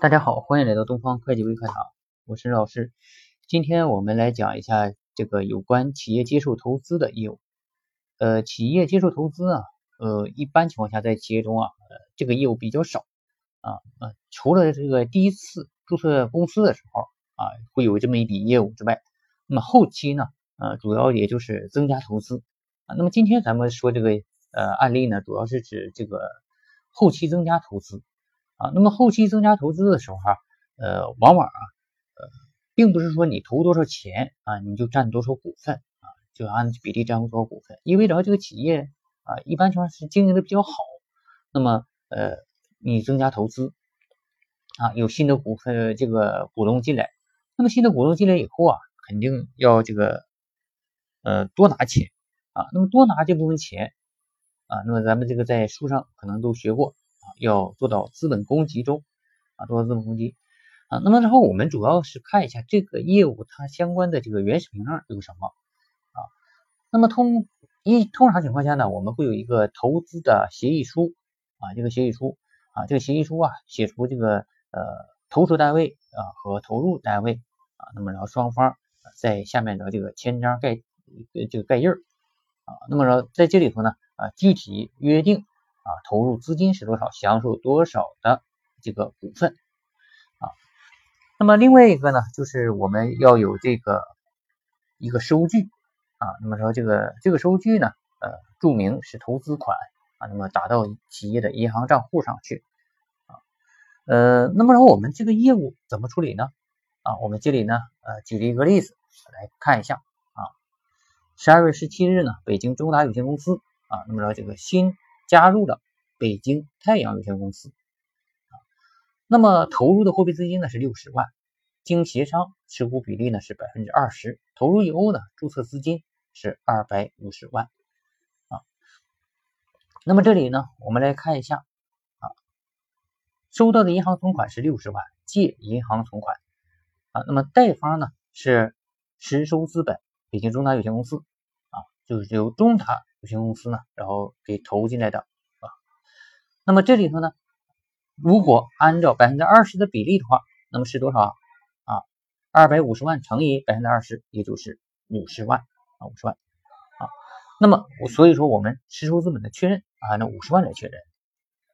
大家好，欢迎来到东方会计微课堂，我是老师。今天我们来讲一下这个有关企业接受投资的业务。呃，企业接受投资啊，呃，一般情况下在企业中啊，这个业务比较少啊啊，除了这个第一次注册公司的时候啊，会有这么一笔业务之外，那么后期呢，呃，主要也就是增加投资啊。那么今天咱们说这个呃案例呢，主要是指这个后期增加投资。啊，那么后期增加投资的时候哈，呃，往往啊，呃，并不是说你投多少钱啊，你就占多少股份啊，就按比例占多少股份，意味着这个企业啊，一般情况是经营的比较好，那么呃，你增加投资啊，有新的股份这个股东进来，那么新的股东进来以后啊，肯定要这个呃多拿钱啊，那么多拿这部分钱啊，那么咱们这个在书上可能都学过。要做到资本公积中啊，做到资本公积啊。那么然后我们主要是看一下这个业务它相关的这个原始凭证有什么啊。那么通一通常情况下呢，我们会有一个投资的协议书啊，这个协议书啊，这个协议书啊，写出这个呃投资单位啊和投入单位啊，那么然后双方在下面的这个签章盖这个盖印儿啊。那么说在这里头呢啊，具体约定。啊，投入资金是多少，享受多少的这个股份啊？那么另外一个呢，就是我们要有这个一个收据啊。那么说这个这个收据呢，呃，注明是投资款啊，那么打到企业的银行账户上去啊。呃，那么然后我们这个业务怎么处理呢？啊，我们这里呢，呃，举了一个例子来看一下啊。十二月十七日呢，北京中达有限公司啊，那么说这个新。加入了北京太阳有限公司，啊，那么投入的货币资金呢是六十万，经协商持股比例呢是百分之二十，投入以后呢注册资金是二百五十万，啊，那么这里呢我们来看一下，啊，收到的银行存款是六十万，借银行存款，啊，那么贷方呢是实收资本北京中达有限公司，啊，就是由中达。有限公司呢，然后给投进来的啊。那么这里头呢，如果按照百分之二十的比例的话，那么是多少啊？二百五十万乘以百分之二十，也就是五十万啊，五十万啊。那么我所以说我们实收资本的确认啊，那五十万来确认。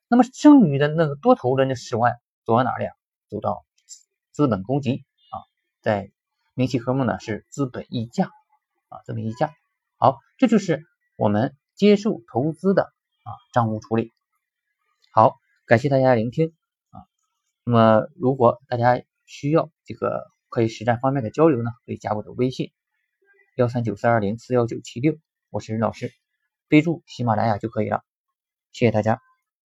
那么剩余的那个多投的那十万走到哪里啊？走到资本公积啊，在明细科目呢是资本溢价啊，资本溢价。好，这就是。我们接受投资的啊账务处理，好，感谢大家聆听啊。那么如果大家需要这个可以实战方面的交流呢，可以加我的微信幺三九四二零四幺九七六，我是任老师，备注喜马拉雅就可以了。谢谢大家。